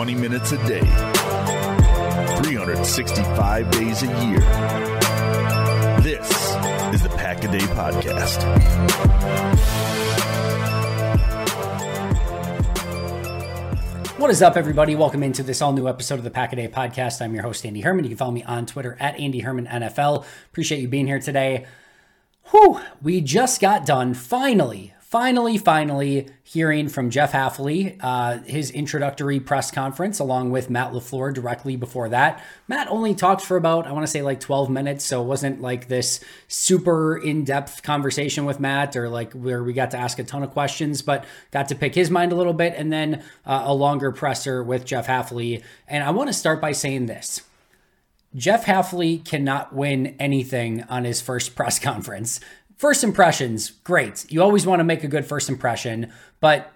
20 minutes a day, 365 days a year. This is the Pack a Day Podcast. What is up, everybody? Welcome into this all new episode of the Pack a Day Podcast. I'm your host, Andy Herman. You can follow me on Twitter at Andy Herman NFL. Appreciate you being here today. Whew, we just got done finally, finally, finally hearing from Jeff Hafley, uh, his introductory press conference, along with Matt LaFleur directly before that. Matt only talked for about, I want to say like 12 minutes, so it wasn't like this super in depth conversation with Matt or like where we got to ask a ton of questions, but got to pick his mind a little bit and then uh, a longer presser with Jeff Hafley. And I want to start by saying this. Jeff Hafley cannot win anything on his first press conference. First impressions, great. You always want to make a good first impression, but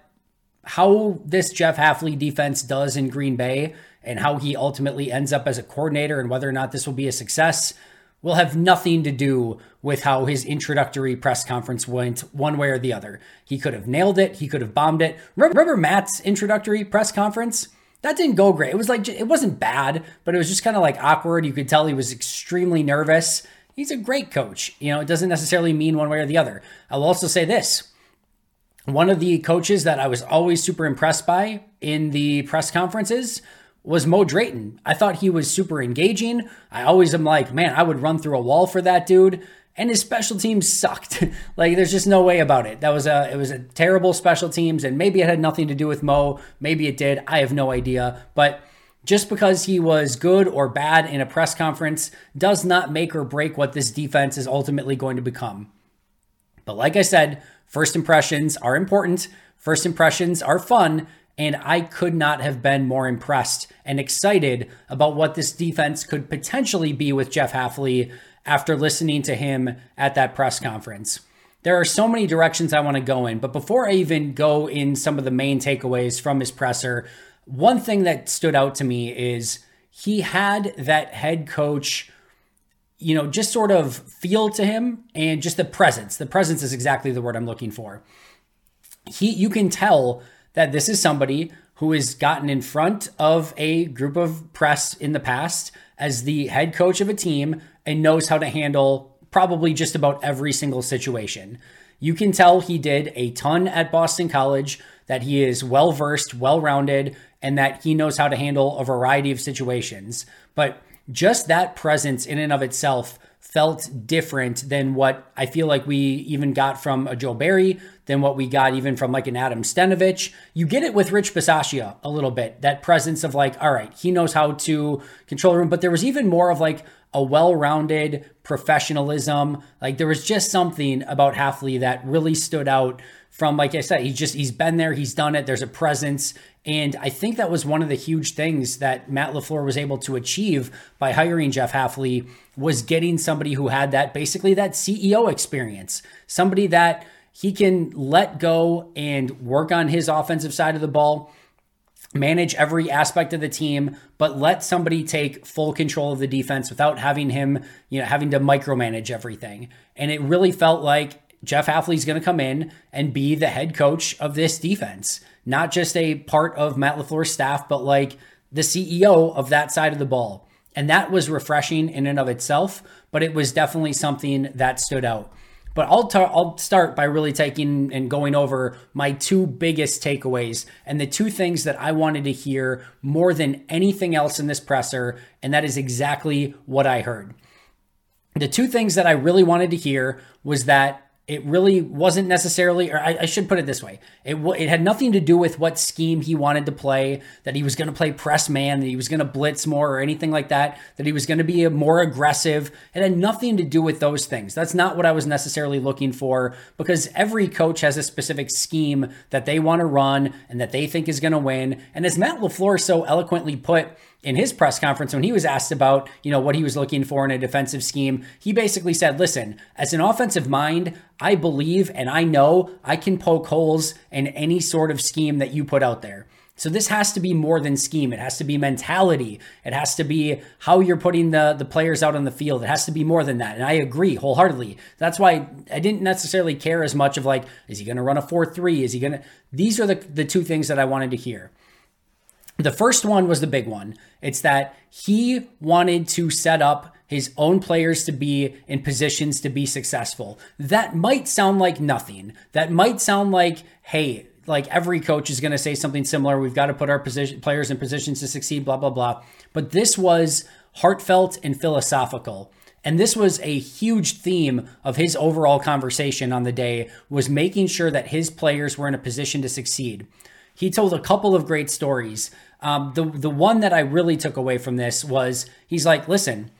how this Jeff Hafley defense does in Green Bay and how he ultimately ends up as a coordinator and whether or not this will be a success will have nothing to do with how his introductory press conference went one way or the other. He could have nailed it, he could have bombed it. Remember Matt's introductory press conference? That didn't go great. It was like it wasn't bad, but it was just kind of like awkward. You could tell he was extremely nervous he's a great coach. You know, it doesn't necessarily mean one way or the other. I'll also say this. One of the coaches that I was always super impressed by in the press conferences was Mo Drayton. I thought he was super engaging. I always am like, man, I would run through a wall for that dude. And his special teams sucked. like there's just no way about it. That was a it was a terrible special teams, and maybe it had nothing to do with Mo. Maybe it did. I have no idea. But just because he was good or bad in a press conference does not make or break what this defense is ultimately going to become. But like I said, first impressions are important, first impressions are fun, and I could not have been more impressed and excited about what this defense could potentially be with Jeff Hafley after listening to him at that press conference. There are so many directions I want to go in, but before I even go in some of the main takeaways from his presser, one thing that stood out to me is he had that head coach, you know, just sort of feel to him and just the presence. The presence is exactly the word I'm looking for. He you can tell that this is somebody who has gotten in front of a group of press in the past as the head coach of a team and knows how to handle probably just about every single situation. You can tell he did a ton at Boston College, that he is well versed, well rounded, and that he knows how to handle a variety of situations. But just that presence in and of itself felt different than what I feel like we even got from a Joe Barry, than what we got even from like an Adam Stenavich. You get it with Rich Bisaccia a little bit, that presence of like, all right, he knows how to control room, but there was even more of like a well-rounded professionalism. Like there was just something about Hafley that really stood out from like I said, he's just he's been there, he's done it. There's a presence, and I think that was one of the huge things that Matt LaFleur was able to achieve by hiring Jeff Hafley was getting somebody who had that basically that CEO experience, somebody that he can let go and work on his offensive side of the ball, manage every aspect of the team, but let somebody take full control of the defense without having him, you know, having to micromanage everything. And it really felt like Jeff Hafley's going to come in and be the head coach of this defense, not just a part of Matt LaFleur's staff, but like the CEO of that side of the ball. And that was refreshing in and of itself, but it was definitely something that stood out. But I'll, i I'll start by really taking and going over my two biggest takeaways and the two things that I wanted to hear more than anything else in this presser. And that is exactly what I heard. The two things that I really wanted to hear was that it really wasn't necessarily, or I, I, should put it this way: it it had nothing to do with what scheme he wanted to play. That he was going to play press man, that he was going to blitz more, or anything like that. That he was going to be more aggressive. It had nothing to do with those things. That's not what I was necessarily looking for, because every coach has a specific scheme that they want to run and that they think is going to win. And as Matt LaFleur so eloquently put in his press conference when he was asked about, you know, what he was looking for in a defensive scheme, he basically said, "Listen, as an offensive mind, I believe and I know I can poke holes in any sort of scheme that you put out there." So this has to be more than scheme. It has to be mentality. It has to be how you're putting the, the players out on the field. It has to be more than that. And I agree wholeheartedly. That's why I didn't necessarily care as much of like, is he going to run a 4-3? Is he going to, these are the, the two things that I wanted to hear. The first one was the big one. It's that he wanted to set up his own players to be in positions to be successful. That might sound like nothing. That might sound like, hey, like every coach is going to say something similar. We've got to put our position players in positions to succeed, blah, blah, blah. But this was heartfelt and philosophical. And this was a huge theme of his overall conversation on the day was making sure that his players were in a position to succeed. He told a couple of great stories. Um, the the one that I really took away from this was he's like, listen,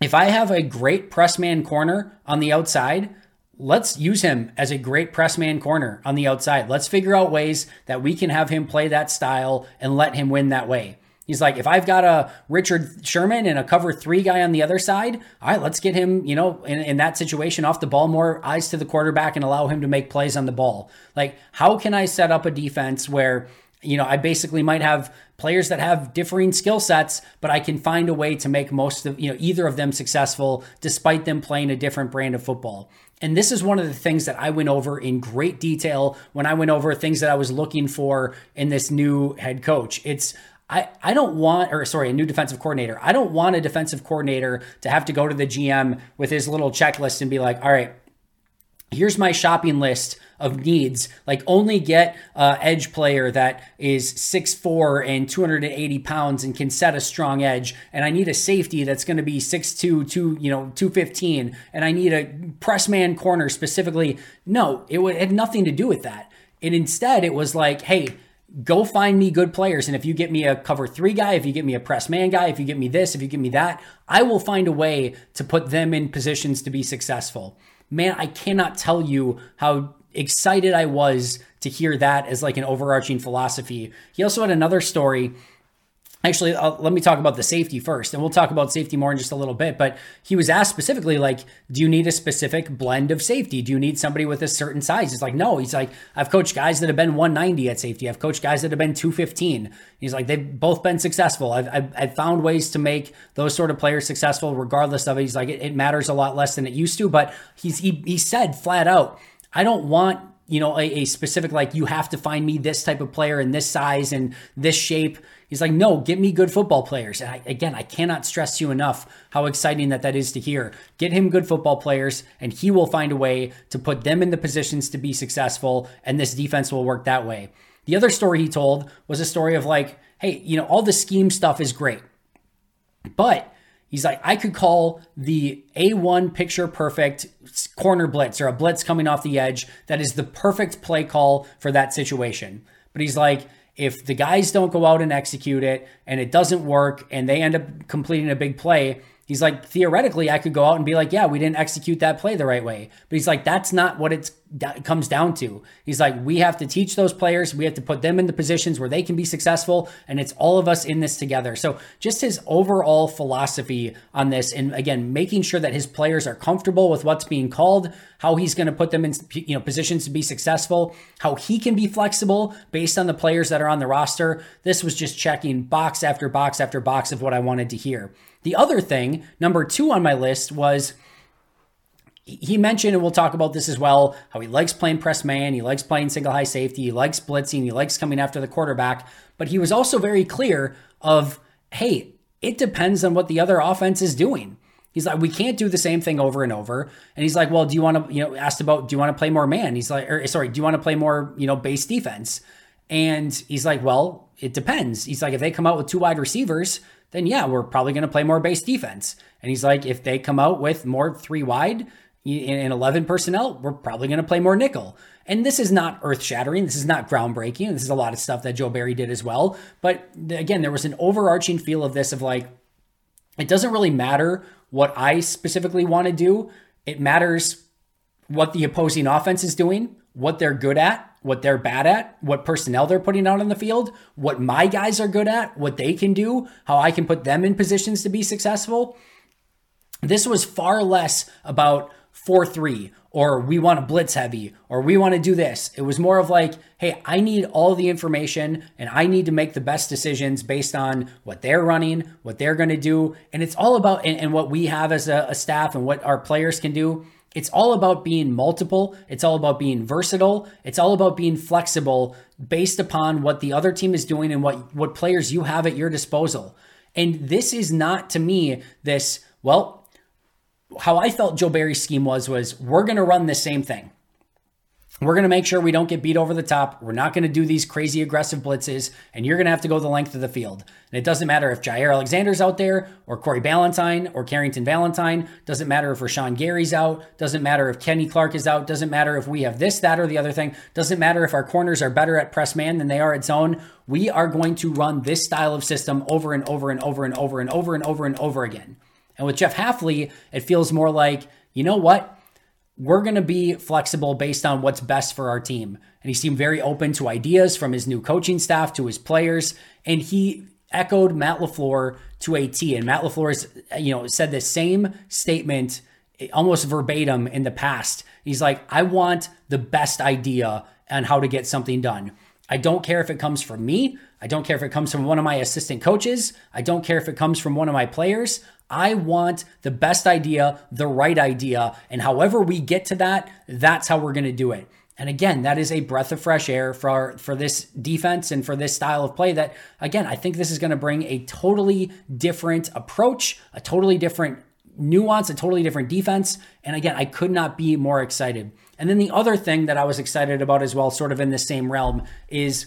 if I have a great press man corner on the outside, let's use him as a great press man corner on the outside. Let's figure out ways that we can have him play that style and let him win that way. He's like, if I've got a Richard Sherman and a cover three guy on the other side, all right, let's get him, you know, in, in that situation off the ball, more eyes to the quarterback and allow him to make plays on the ball. Like, how can I set up a defense where, you know, I basically might have players that have differing skill sets, but I can find a way to make most of, you know, either of them successful despite them playing a different brand of football. And this is one of the things that I went over in great detail when I went over things that I was looking for in this new head coach. It's I, I don't want, or sorry, a new defensive coordinator. I don't want a defensive coordinator to have to go to the GM with his little checklist and be like, all right, here's my shopping list of needs. Like only get a edge player that is 6'4 and 280 pounds and can set a strong edge. And I need a safety that's going to be 6'2, 2, you know, 215. And I need a press man corner specifically. No, it, would, had nothing to do with that. And instead it was like, hey, go find me good players. And if you get me a cover three guy, if you get me a press man guy, if you get me this, if you get me that, I will find a way to put them in positions to be successful. Man, I cannot tell you how excited I was to hear that as like an overarching philosophy. He also had another story Actually, uh, let me talk about the safety first, and we'll talk about safety more in just a little bit. But he was asked specifically, like, do you need a specific blend of safety? Do you need somebody with a certain size? He's like, no. He's like, I've coached guys that have been 190 at safety. I've coached guys that have been 215. He's like, they've both been successful. I've, I've, I've found ways to make those sort of players successful, regardless of it. He's like, it, it matters a lot less than it used to. But he's he, he said flat out, I don't want you know a, a specific like you have to find me this type of player in this size and this shape He's like, no, get me good football players. And I, again, I cannot stress you enough how exciting that that is to hear. Get him good football players, and he will find a way to put them in the positions to be successful, and this defense will work that way. The other story he told was a story of like, hey, you know, all the scheme stuff is great, but he's like, I could call the A1 picture perfect corner blitz or a blitz coming off the edge that is the perfect play call for that situation. But he's like, if the guys don't go out and execute it and it doesn't work and they end up completing a big play, he's like, theoretically, I could go out and be like, yeah, we didn't execute that play the right way. But he's like, that's not what it's that comes down to. He's like, we have to teach those players, we have to put them in the positions where they can be successful, and it's all of us in this together. So, just his overall philosophy on this, and again, making sure that his players are comfortable with what's being called, how he's going to put them in you know positions to be successful, how he can be flexible based on the players that are on the roster. This was just checking box after box after box of what I wanted to hear. The other thing, number two on my list was he mentioned, and we'll talk about this as well, how he likes playing press man, he likes playing single high safety, he likes blitzing, he likes coming after the quarterback. But he was also very clear of, hey, it depends on what the other offense is doing. He's like, we can't do the same thing over and over. And he's like, well, do you want to, you know, asked about, do you want to play more man? He's like, or sorry, do you want to play more, you know, base defense? And he's like, well, it depends. He's like, if they come out with two wide receivers, then yeah, we're probably going to play more base defense. And he's like, if they come out with more three wide, in 11 personnel, we're probably going to play more nickel. And this is not earth shattering. This is not groundbreaking. This is a lot of stuff that Joe Barry did as well. But again, there was an overarching feel of this of like, it doesn't really matter what I specifically want to do. It matters what the opposing offense is doing, what they're good at, what they're bad at, what personnel they're putting out on the field, what my guys are good at, what they can do, how I can put them in positions to be successful. This was far less about 4 3 or we want to blitz heavy or we want to do this. It was more of like, hey, I need all the information and I need to make the best decisions based on what they're running, what they're going to do. And it's all about, and, and what we have as a, a staff and what our players can do. It's all about being multiple. It's all about being versatile. It's all about being flexible based upon what the other team is doing and what, what players you have at your disposal. And this is not to me this, well, how I felt Joe Barry's scheme was, was we're going to run the same thing. We're going to make sure we don't get beat over the top. We're not going to do these crazy aggressive blitzes, and you're going to have to go the length of the field. And it doesn't matter if Jaire Alexander's out there, or Corey Ballentine, or Carrington Valentine. Doesn't matter if Rashan Gary's out. Doesn't matter if Kenny Clark is out. Doesn't matter if we have this, that, or the other thing. Doesn't matter if our corners are better at press man than they are at zone. We are going to run this style of system over and over and over and over and over and over and over again. And with Jeff Hafley, it feels more like, you know what? We're going to be flexible based on what's best for our team. And he seemed very open to ideas from his new coaching staff to his players. And he echoed Matt LaFleur to a T. And Matt LaFleur, has, you know, said the same statement eh, almost verbatim in the past. He's like, I want the best idea on how to get something done. I don't care if it comes from me. I don't care if it comes from one of my assistant coaches. I don't care if it comes from one of my players. I want the best idea, the right idea. And however we get to that, that's how we're going to do it. And again, that is a breath of fresh air for, our, for this defense and for this style of play that, again, I think this is going to bring a totally different approach, a totally different nuance, a totally different defense. And again, I could not be more excited. And then the other thing that I was excited about as well, sort of in the same realm, is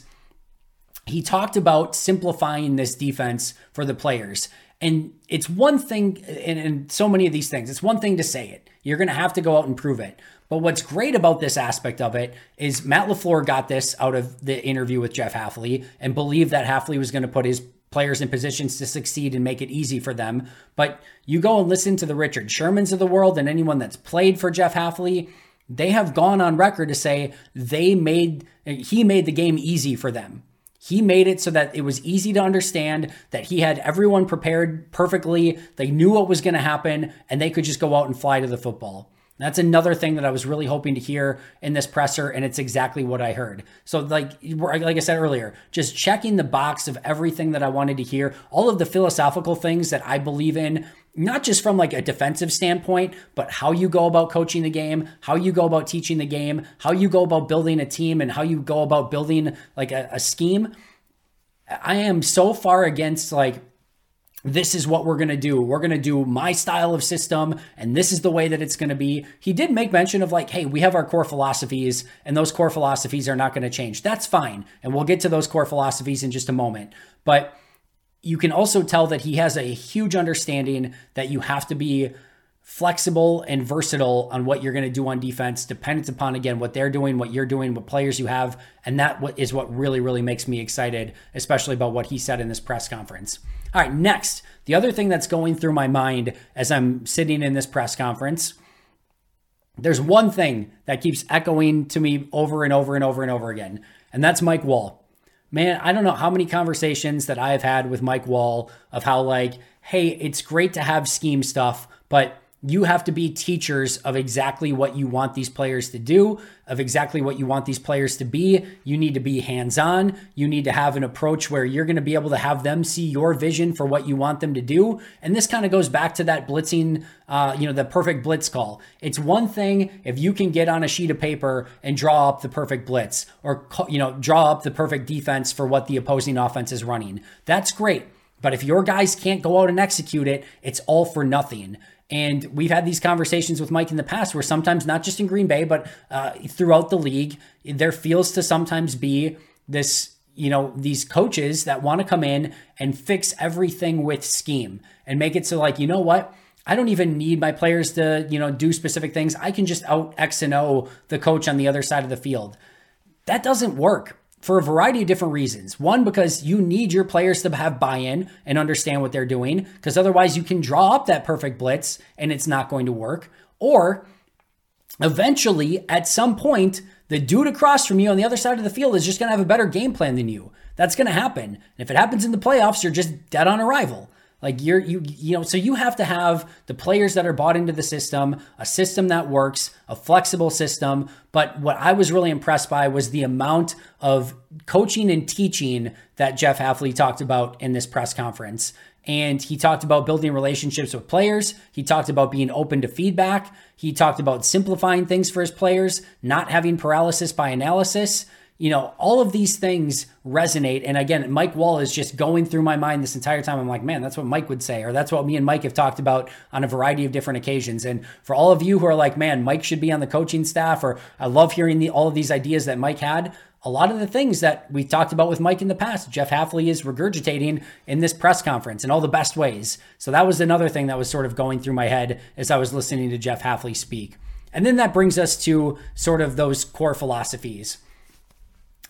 he talked about simplifying this defense for the players. And it's one thing, and, and so many of these things, it's one thing to say it. You're going to have to go out and prove it. But what's great about this aspect of it is Matt LaFleur got this out of the interview with Jeff Hafley and believed that Hafley was going to put his players in positions to succeed and make it easy for them. But you go and listen to the Richard Shermans of the world and anyone that's played for Jeff Hafley, they have gone on record to say they made he made the game easy for them. He made it so that it was easy to understand, that he had everyone prepared perfectly. They knew what was going to happen, and they could just go out and fly to the football. That's another thing that I was really hoping to hear in this presser, and it's exactly what I heard. So, like, like I said earlier, just checking the box of everything that I wanted to hear, all of the philosophical things that I believe in, not just from like a defensive standpoint, but how you go about coaching the game, how you go about teaching the game, how you go about building a team, and how you go about building like a, a scheme. I am so far against like this is what we're going to do. We're going to do my style of system, and this is the way that it's going to be. He did make mention of like, hey, we have our core philosophies, and those core philosophies are not going to change. That's fine. And we'll get to those core philosophies in just a moment. But you can also tell that he has a huge understanding that you have to be flexible and versatile on what you're going to do on defense, dependent upon again what they're doing, what you're doing, what players you have, and that is what really, really makes me excited, especially about what he said in this press conference. All right, next, the other thing that's going through my mind as I'm sitting in this press conference. There's one thing that keeps echoing to me over and over and over and over again, and that's Mike Wall man, I don't know how many conversations that I have had with Mike Wall of how, like, hey, it's great to have scheme stuff, but you have to be teachers of exactly what you want these players to do, of exactly what you want these players to be. You need to be hands on. You need to have an approach where you're going to be able to have them see your vision for what you want them to do. And this kind of goes back to that blitzing, uh, you know, the perfect blitz call. It's one thing if you can get on a sheet of paper and draw up the perfect blitz or, you know, draw up the perfect defense for what the opposing offense is running. That's great. But if your guys can't go out and execute it, it's all for nothing. And we've had these conversations with Mike in the past where sometimes, not just in Green Bay, but uh, throughout the league, there feels to sometimes be this, you know, these coaches that want to come in and fix everything with scheme and make it so, like, you know what? I don't even need my players to, you know, do specific things. I can just out X and O the coach on the other side of the field. That doesn't work for a variety of different reasons. One, because you need your players to have buy in and understand what they're doing, because otherwise you can draw up that perfect blitz and it's not going to work. Or eventually, at some point, the dude across from you on the other side of the field is just going to have a better game plan than you. That's going to happen. And if it happens in the playoffs, you're just dead on arrival. Like you're you you know, so you have to have the players that are bought into the system, a system that works, a flexible system. But what I was really impressed by was the amount of coaching and teaching that Jeff Hafley talked about in this press conference. And he talked about building relationships with players. He talked about being open to feedback. He talked about simplifying things for his players, not having paralysis by analysis. You know, all of these things resonate. And again, Mike Wall is just going through my mind this entire time. I'm like, man, that's what Mike would say, or that's what me and Mike have talked about on a variety of different occasions. And for all of you who are like, man, Mike should be on the coaching staff, or I love hearing the, all of these ideas that Mike had, a lot of the things that we talked about with Mike in the past, Jeff Hafley is regurgitating in this press conference in all the best ways. So that was another thing that was sort of going through my head as I was listening to Jeff Hafley speak. And then that brings us to sort of those core philosophies.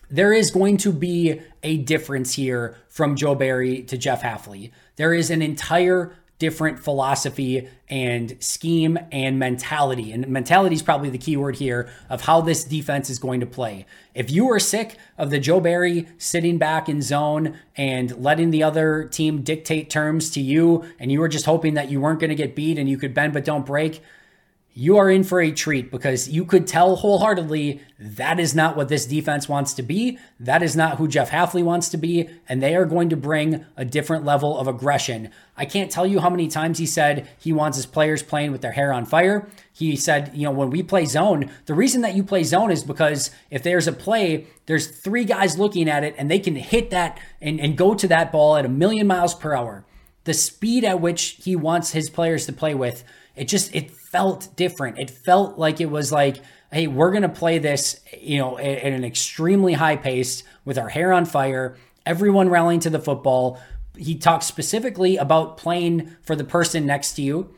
There is going to be a difference here from Joe Barry to Jeff Hafley. There is an entire different philosophy and scheme and mentality. And mentality is probably the key word here of how this defense is going to play. If you are sick of the Joe Barry sitting back in zone and letting the other team dictate terms to you, and you were just hoping that you weren't going to get beat and you could bend but don't break, you are in for a treat because you could tell wholeheartedly that is not what this defense wants to be. That is not who Jeff Hafley wants to be. And they are going to bring a different level of aggression. I can't tell you how many times he said he wants his players playing with their hair on fire. He said, you know, when we play zone, the reason that you play zone is because if there's a play, there's three guys looking at it and they can hit that and, and go to that ball at a million miles per hour. The speed at which he wants his players to play with it just it felt different. It felt like it was like, hey, we're gonna play this, you know, at, at an extremely high pace with our hair on fire, everyone rallying to the football. He talks specifically about playing for the person next to you.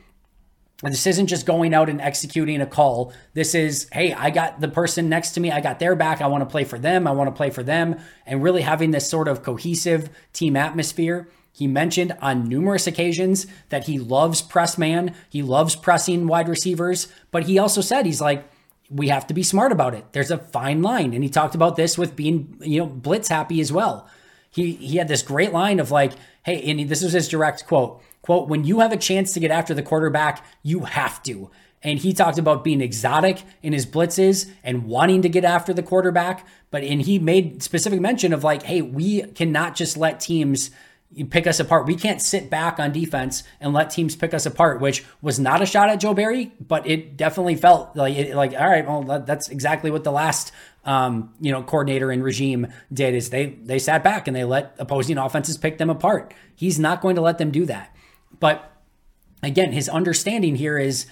And this isn't just going out and executing a call. This is, hey, I got the person next to me. I got their back. I want to play for them. I want to play for them. And really having this sort of cohesive team atmosphere. He mentioned on numerous occasions that he loves press man, he loves pressing wide receivers, but he also said he's like, we have to be smart about it. There's a fine line. And he talked about this with being, you know, blitz happy as well. He he had this great line of like, hey, and this was his direct quote. Quote, when you have a chance to get after the quarterback, you have to. And he talked about being exotic in his blitzes and wanting to get after the quarterback. But and he made specific mention of like, hey, we cannot just let teams you pick us apart. We can't sit back on defense and let teams pick us apart, which was not a shot at Joe Barry, but it definitely felt like it, like all right, well that's exactly what the last um, you know coordinator and regime did is they they sat back and they let opposing offenses pick them apart. He's not going to let them do that. But again, his understanding here is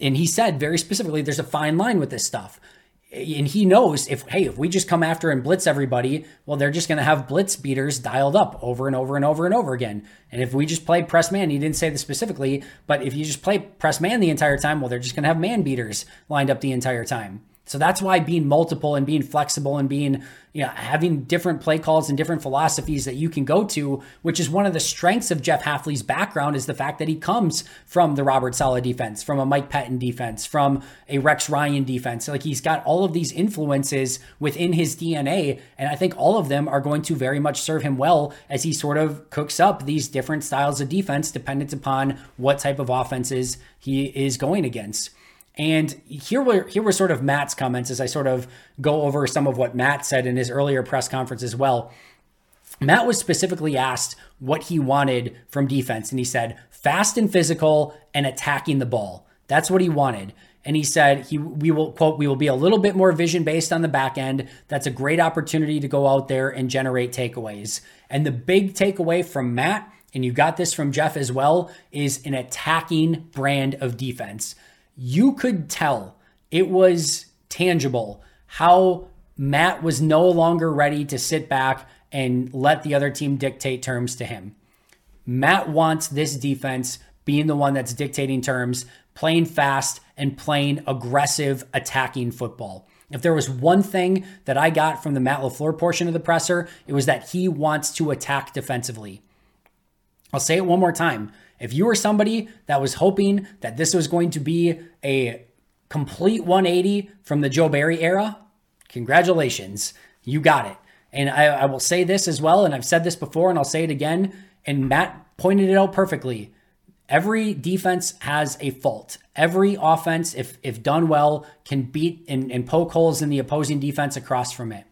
and he said very specifically there's a fine line with this stuff and he knows if hey if we just come after and blitz everybody well they're just going to have blitz beaters dialed up over and over and over and over again. And if we just play press man he didn't say this specifically but if you just play press man the entire time well they're just going to have man beaters lined up the entire time so that's why being multiple and being flexible and being, you know, having different play calls and different philosophies that you can go to, which is one of the strengths of Jeff Hafley's background, is the fact that he comes from the Robert Saleh defense, from a Mike Pettine defense, from a Rex Ryan defense. Like he's got all of these influences within his DNA. And I think all of them are going to very much serve him well as he sort of cooks up these different styles of defense dependent upon what type of offenses he is going against. And here were here were sort of Matt's comments as I sort of go over some of what Matt said in his earlier press conference as well. Matt was specifically asked what he wanted from defense, and he said fast and physical and attacking the ball. That's what he wanted. And he said he we will quote we will be a little bit more vision based on the back end. That's a great opportunity to go out there and generate takeaways. And the big takeaway from Matt, and you got this from Jeff as well, is an attacking brand of defense you could tell it was tangible how Matt was no longer ready to sit back and let the other team dictate terms to him. Matt wants this defense being the one that's dictating terms, playing fast and playing aggressive attacking football. If there was one thing that I got from the Matt LaFleur portion of the presser, it was that he wants to attack defensively. I'll say it one more time. If you were somebody that was hoping that this was going to be a complete 180 from the Joe Barry era, congratulations, you got it. And I, I, will say this as well, and I've said this before, and I'll say it again. And Matt pointed it out perfectly. Every defense has a fault. Every offense, if if done well, can beat and, and poke holes in the opposing defense across from it.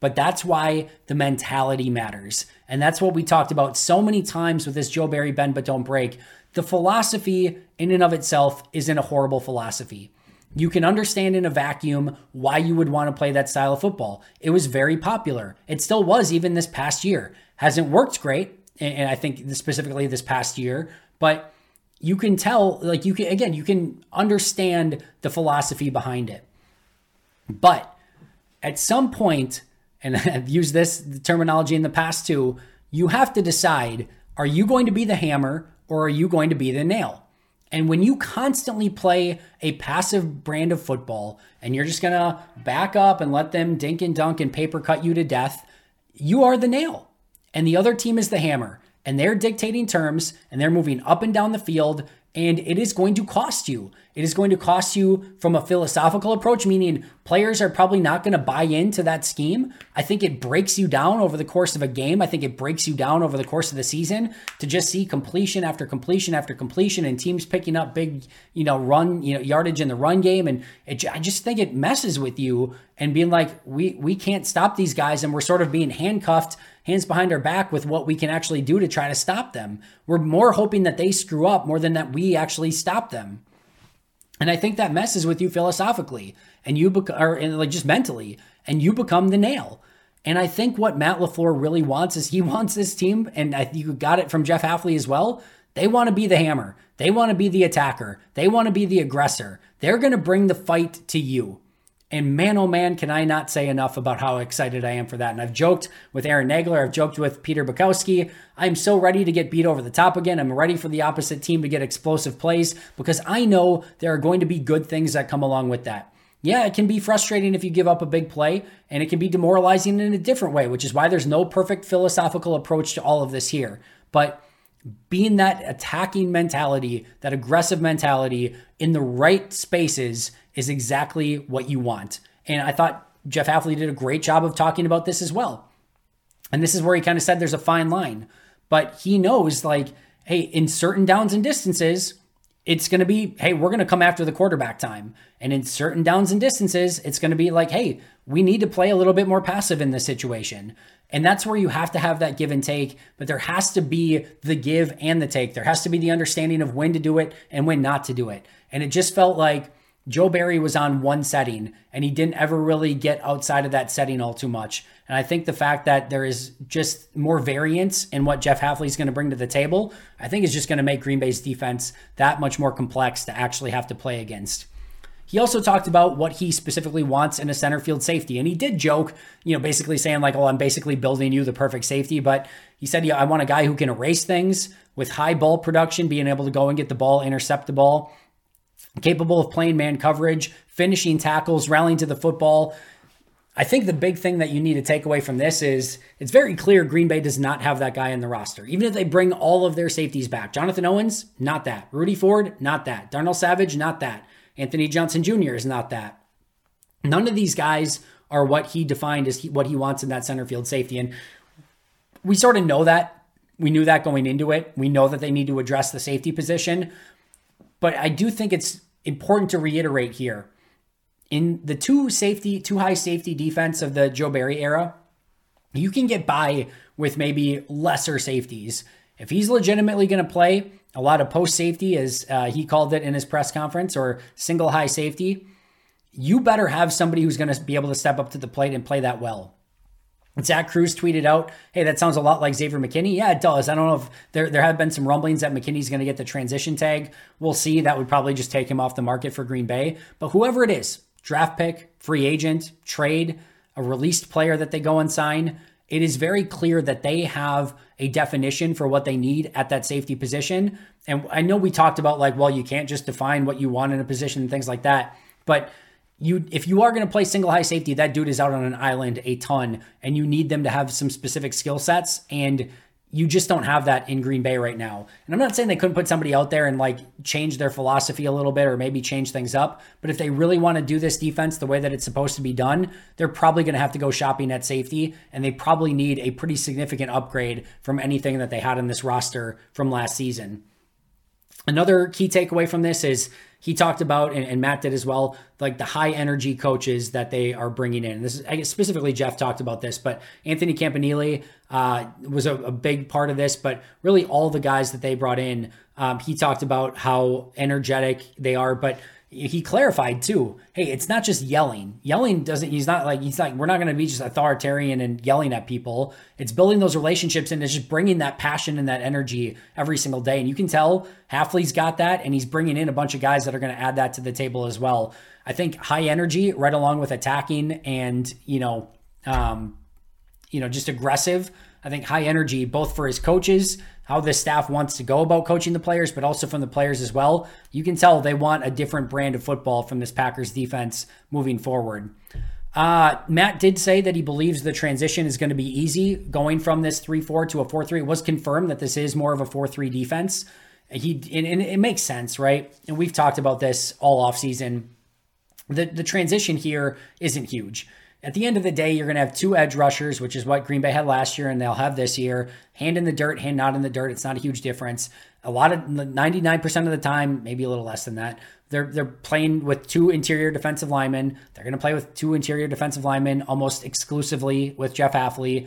But that's why the mentality matters. And that's what we talked about so many times with this Joe Barry bend but don't break. The philosophy in and of itself isn't a horrible philosophy. You can understand in a vacuum why you would want to play that style of football. It was very popular. It still was even this past year. Hasn't worked great, and I think specifically this past year, but you can tell, like you can again, you can understand the philosophy behind it. But at some point, and I've used this terminology in the past too, you have to decide are you going to be the hammer or are you going to be the nail? And when you constantly play a passive brand of football and you're just going to back up and let them dink and dunk and paper cut you to death, you are the nail. And the other team is the hammer. And they're dictating terms and they're moving up and down the field and it is going to cost you. It is going to cost you from a philosophical approach, meaning players are probably not going to buy into that scheme. I think it breaks you down over the course of a game. I think it breaks you down over the course of the season to just see completion after completion after completion and teams picking up big, you know, run, you know, yardage in the run game. And it, I just think it messes with you and being like, we, we can't stop these guys and we're sort of being handcuffed hands behind our back with what we can actually do to try to stop them. We're more hoping that they screw up more than that we actually stop them. And I think that messes with you philosophically and you bec- or like just mentally and you become the nail. And I think what Matt LaFleur really wants is he wants this team, and I, you got it from Jeff Hafley as well. They want to be the hammer. They want to be the attacker. They want to be the aggressor. They're going to bring the fight to you. And man, oh man, can I not say enough about how excited I am for that. And I've joked with Aaron Nagler, I've joked with Peter Bukowski. I'm so ready to get beat over the top again. I'm ready for the opposite team to get explosive plays because I know there are going to be good things that come along with that. Yeah, it can be frustrating if you give up a big play, and it can be demoralizing in a different way, which is why there's no perfect philosophical approach to all of this here. But being that attacking mentality, that aggressive mentality in the right spaces is exactly what you want. And I thought Jeff Hafley did a great job of talking about this as well. And this is where he kind of said there's a fine line, but he knows like, hey, in certain downs and distances, it's going to be, hey, we're going to come after the quarterback time. And in certain downs and distances, it's going to be like, hey, we need to play a little bit more passive in this situation. And that's where you have to have that give and take, but there has to be the give and the take. There has to be the understanding of when to do it and when not to do it. And it just felt like Joe Barry was on one setting and he didn't ever really get outside of that setting all too much. And I think the fact that there is just more variance in what Jeff Hafley is going to bring to the table, I think is just going to make Green Bay's defense that much more complex to actually have to play against. He also talked about what he specifically wants in a center field safety. And he did joke, you know, basically saying, like, oh, I'm basically building you the perfect safety. But he said, yeah, I want a guy who can erase things with high ball production, being able to go and get the ball, intercept the ball, capable of playing man coverage, finishing tackles, rallying to the football. I think the big thing that you need to take away from this is it's very clear Green Bay does not have that guy in the roster. Even if they bring all of their safeties back. Jonathan Owens, not that. Rudy Ford, not that. Darnell Savage, not that. Anthony Johnson Jr. is not that. None of these guys are what he defined as he, what he wants in that center field safety. And we sort of know that. We knew that going into it. We know that they need to address the safety position. But I do think it's important to reiterate here in the two safety, two high safety defense of the Joe Barry era, you can get by with maybe lesser safeties. If he's legitimately going to play a lot of post safety, as uh, he called it in his press conference, or single high safety, you better have somebody who's going to be able to step up to the plate and play that well. Zach Kruse tweeted out, "Hey, that sounds a lot like Xavier McKinney." Yeah, it does. I don't know if there there have been some rumblings that McKinney's going to get the transition tag. We'll see. That would probably just take him off the market for Green Bay. But whoever it is, draft pick, free agent, trade, a released player that they go and sign, it is very clear that they have a definition for what they need at that safety position. And I know we talked about like, well, you can't just define what you want in a position and things like that, but you if you are going to play single high safety, that dude is out on an island a ton, and you need them to have some specific skill sets, and you just don't have that in Green Bay right now. And I'm not saying they couldn't put somebody out there and like change their philosophy a little bit or maybe change things up, but if they really want to do this defense the way that it's supposed to be done, they're probably going to have to go shopping at safety, and they probably need a pretty significant upgrade from anything that they had in this roster from last season. Another key takeaway from this is he talked about, and, and, Matt did as well, like the high energy coaches that they are bringing in. This is I guess specifically Jeff talked about this, but Anthony Campanile uh, was a, a, big part of this. But really, all the guys that they brought in, um, he talked about how energetic they are, but he clarified too hey it's not just yelling. Yelling doesn't he's not like he's like we're not going to be just authoritarian and yelling at people. It's building those relationships and it's just bringing that passion and that energy every single day. And you can tell Hafley's got that and he's bringing in a bunch of guys that are going to add that to the table as well. I think high energy right along with attacking and you know um you know just aggressive i think high energy both for his coaches how the staff wants to go about coaching the players, but also from the players as well. You can tell they want a different brand of football from this Packers defense moving forward. Uh, Matt did say that he believes the transition is going to be easy going from this 3 4 to a 4 3. It was confirmed that this is more of a 4 3 defense. He and, and, it makes sense, right? And we've talked about this all offseason. The, the transition here isn't huge. At the end of the day, you're going to have two edge rushers, which is what Green Bay had last year, and they'll have this year. Hand in the dirt, hand not in the dirt. It's not a huge difference. A lot of 99% of the time, maybe a little less than that, they're they're playing with two interior defensive linemen. They're going to play with two interior defensive linemen almost exclusively with Jeff Hafley.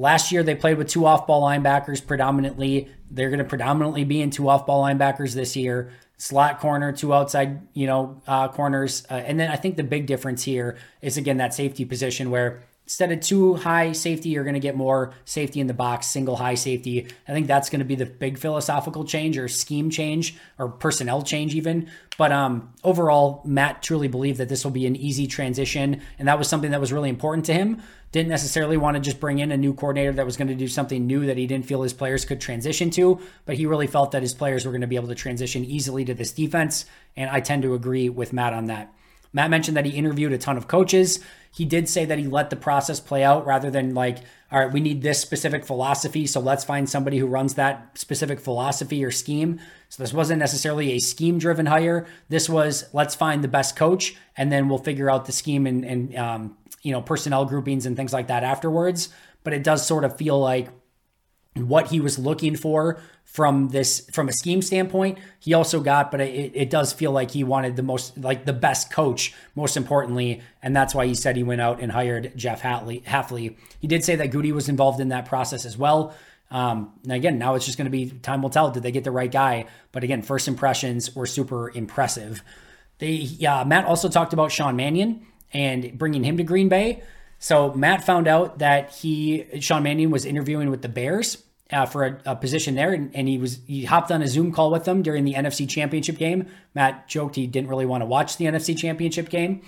Last year, they played with two off ball linebackers predominantly. They're going to predominantly be in two off ball linebackers this year slot corner, two outside, you know, uh, corners. Uh, and then I think the big difference here is again that safety position where instead of two high safety, you're going to get more safety in the box, single high safety. I think that's going to be the big philosophical change or scheme change or personnel change even. But um, overall, Matt truly believed that this will be an easy transition, and that was something that was really important to him didn't necessarily want to just bring in a new coordinator that was going to do something new that he didn't feel his players could transition to, but he really felt that his players were going to be able to transition easily to this defense. And I tend to agree with Matt on that. Matt mentioned that he interviewed a ton of coaches. He did say that he let the process play out rather than like, all right, we need this specific philosophy. So let's find somebody who runs that specific philosophy or scheme. So this wasn't necessarily a scheme driven hire. This was let's find the best coach and then we'll figure out the scheme and, and um, you know, personnel groupings and things like that afterwards. But it does sort of feel like what he was looking for from this from a scheme standpoint he also got but it, it does feel like he wanted the most like the best coach most importantly and that's why he said he went out and hired jeff hatley Hafley. he did say that Gutey was involved in that process as well um, and again now it's just going to be time will tell did they get the right guy but again first impressions were super impressive they yeah matt also talked about sean mannion and bringing him to Green Bay. So Matt found out that he Sean Mannion was interviewing with the Bears uh, for a, a, position there, and, and, he was he hopped on a Zoom call with them during the NFC Championship game. Matt joked he didn't really want to watch the NFC Championship game,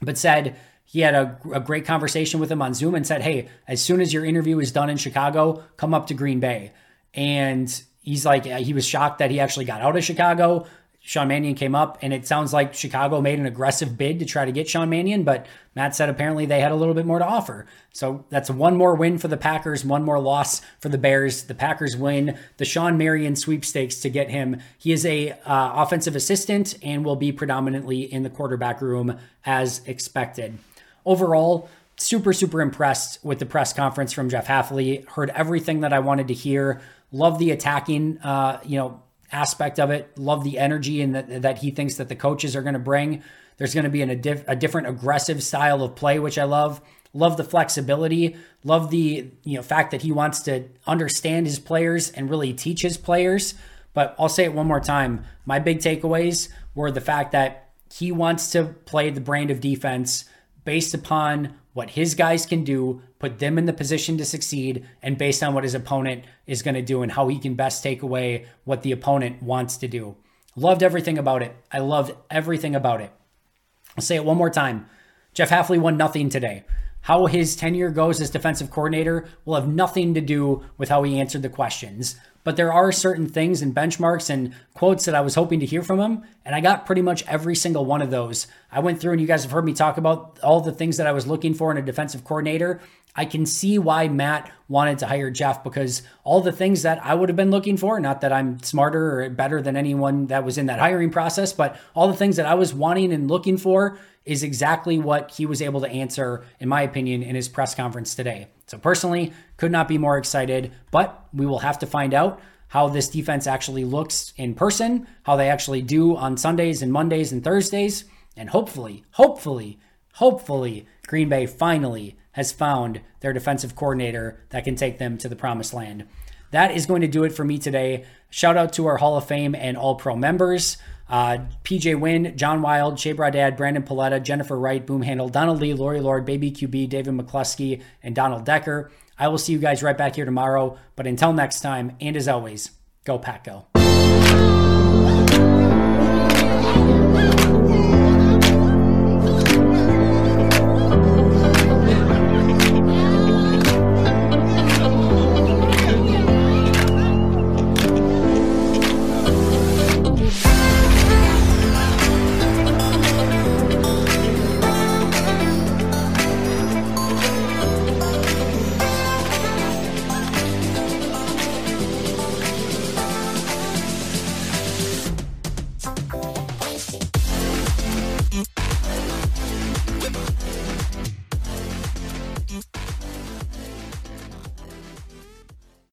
but said he had a, a great conversation with him on Zoom and said, "Hey, as soon as your interview is done in Chicago, come up to Green Bay." And he's like, he was shocked that he actually got out of Chicago. Sean Mannion came up, and it sounds like Chicago made an aggressive bid to try to get Sean Mannion, but Matt said apparently they had a little bit more to offer. So that's one more win for the Packers, one more loss for the Bears. The Packers win the Sean Mannion sweepstakes to get him. He is a uh, offensive assistant and will be predominantly in the quarterback room as expected. Overall, super super impressed with the press conference from Jeff Hafley. Heard everything that I wanted to hear. Love the attacking, uh, you know aspect of it. Love the energy and that, that he thinks that the coaches are going to bring. There's going to be an, a, diff, a different aggressive style of play, which I love. Love the flexibility. Love the you know fact that he wants to understand his players and really teach his players. But I'll say it one more time. My big takeaways were the fact that he wants to play the brand of defense based upon what his guys can do, put them in the position to succeed, and based on what his opponent is going to do and how he can best take away what the opponent wants to do. Loved everything about it. I loved everything about it. I'll say it one more time. Jeff Hafley won nothing today. How his tenure goes as defensive coordinator will have nothing to do with how he answered the questions but there are certain things and benchmarks and quotes that I was hoping to hear from him. And I got pretty much every single one of those. I went through and you guys have heard me talk about all the things that I was looking for in a defensive coordinator. I can see why Matt wanted to hire Jeff because all the things that I would have been looking for, not that I'm smarter or better than anyone that was in that hiring process, but all the things that I was wanting and looking for is exactly what he was able to answer, in my opinion, in his press conference today. So, personally, could not be more excited, but we will have to find out. how this defense actually looks in person, how they actually do on Sundays and Mondays and Thursdays. And hopefully, hopefully, hopefully, Green Bay finally has found their defensive coordinator that can take them to the promised land. That is going to do it for me today. Shout out to our Hall of Fame and All Pro members. Uh, PJ Wynn, John Wild, Shea Bradad, Brandon Paletta, Jennifer Wright, Boom Handle, Donald Lee, Lori Lord, Baby QB, David McCluskey, and Donald Decker. I will see you guys right back here tomorrow. But until next time, and as always, go Pack Go.